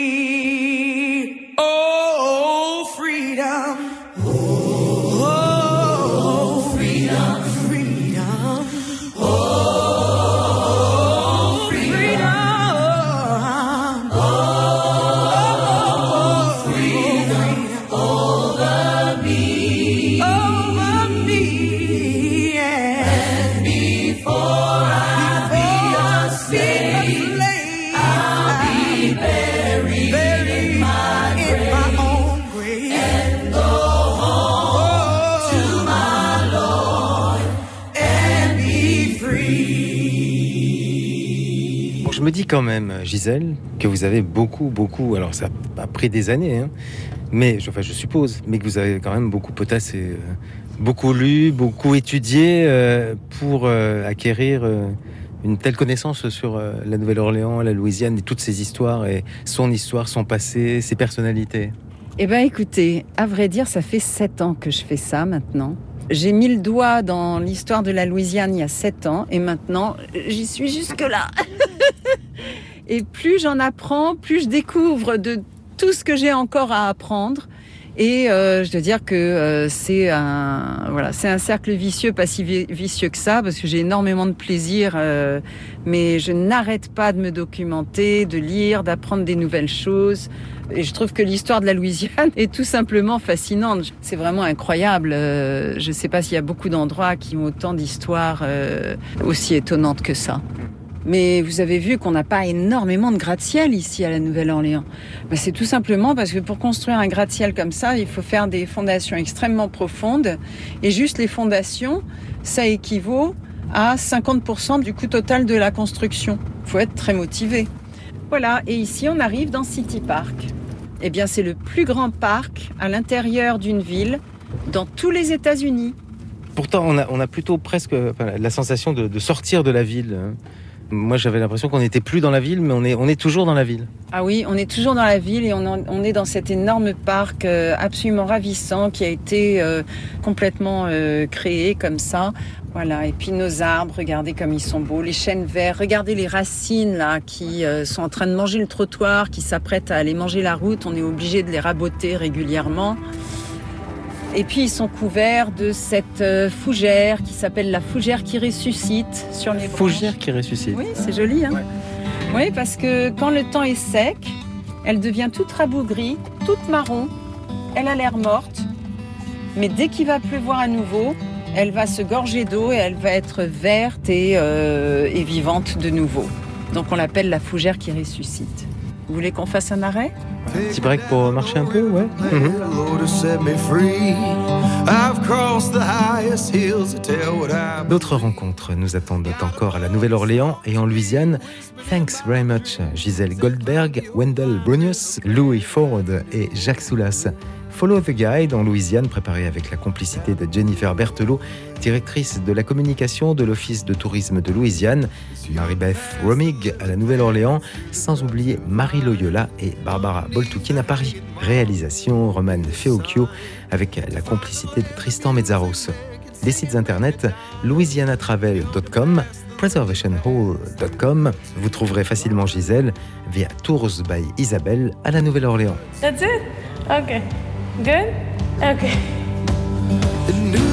Je me dis quand même, Gisèle, que vous avez beaucoup, beaucoup. Alors, ça a pris des années, hein, mais je- enfin, je suppose, mais que vous avez quand même beaucoup potassé, euh, beaucoup lu, beaucoup étudié euh, pour euh, acquérir une telle connaissance sur la Nouvelle-Orléans, la Louisiane et toutes ces histoires et son histoire, son passé, ses personnalités. Eh bien, écoutez, à vrai dire, ça fait sept ans que je fais ça maintenant. J'ai mis le doigt dans l'histoire de la Louisiane il y a sept ans et maintenant, j'y suis jusque-là. et plus j'en apprends, plus je découvre de tout ce que j'ai encore à apprendre. Et euh, je dois dire que euh, c'est un, voilà, c'est un cercle vicieux, pas si vi- vicieux que ça, parce que j'ai énormément de plaisir, euh, mais je n'arrête pas de me documenter, de lire, d'apprendre des nouvelles choses. Et je trouve que l'histoire de la Louisiane est tout simplement fascinante. C'est vraiment incroyable. Euh, je ne sais pas s'il y a beaucoup d'endroits qui ont autant d'histoires euh, aussi étonnantes que ça. Mais vous avez vu qu'on n'a pas énormément de gratte-ciel ici à la Nouvelle-Orléans. Ben, c'est tout simplement parce que pour construire un gratte-ciel comme ça, il faut faire des fondations extrêmement profondes. Et juste les fondations, ça équivaut à 50% du coût total de la construction. Il faut être très motivé. Voilà, et ici on arrive dans City Park. Eh bien, c'est le plus grand parc à l'intérieur d'une ville dans tous les États-Unis. Pourtant, on a, plutôt presque la sensation de, de sortir de la ville. Moi, j'avais l'impression qu'on n'était plus dans la ville, mais on est, on est toujours dans la ville. Ah oui, on est toujours dans la ville et on, on est dans cet énorme parc euh, absolument ravissant qui a été euh, complètement euh, créé comme ça. Voilà, et puis nos arbres, regardez comme ils sont beaux, les chênes verts, regardez les racines là qui sont en train de manger le trottoir, qui s'apprêtent à aller manger la route, on est obligé de les raboter régulièrement. Et puis ils sont couverts de cette euh, fougère qui s'appelle la fougère qui ressuscite sur les branches. Fougère qui ressuscite. Oui, c'est joli. Hein oui, parce que quand le temps est sec, elle devient toute rabougrie, toute marron. Elle a l'air morte. Mais dès qu'il va pleuvoir à nouveau, elle va se gorger d'eau et elle va être verte et, euh, et vivante de nouveau. Donc on l'appelle la fougère qui ressuscite. Vous voulez qu'on fasse un arrêt? Petit break pour marcher un peu, ouais. Mhm. Lord has set me free. I've crossed the highest hills to tell what I've D'autres rencontres nous attendent encore à la Nouvelle-Orléans et en Louisiane. Thanks very much, Gisèle Goldberg, Wendell Brunius, Louis Ford et Jacques Soulas. Follow the Guide en Louisiane, préparé avec la complicité de Jennifer Berthelot, directrice de la communication de l'Office de tourisme de Louisiane, Marie-Beth Romig à la Nouvelle-Orléans, sans oublier Marie Loyola et Barbara Boltoukin à Paris. Réalisation Romane Feocchio avec la complicité de Tristan Mezzaros. Les sites internet louisianatravel.com, preservationhall.com. Vous trouverez facilement Gisèle via Tours by Isabelle à la Nouvelle-Orléans. That's it? Okay. Good? Okay. In New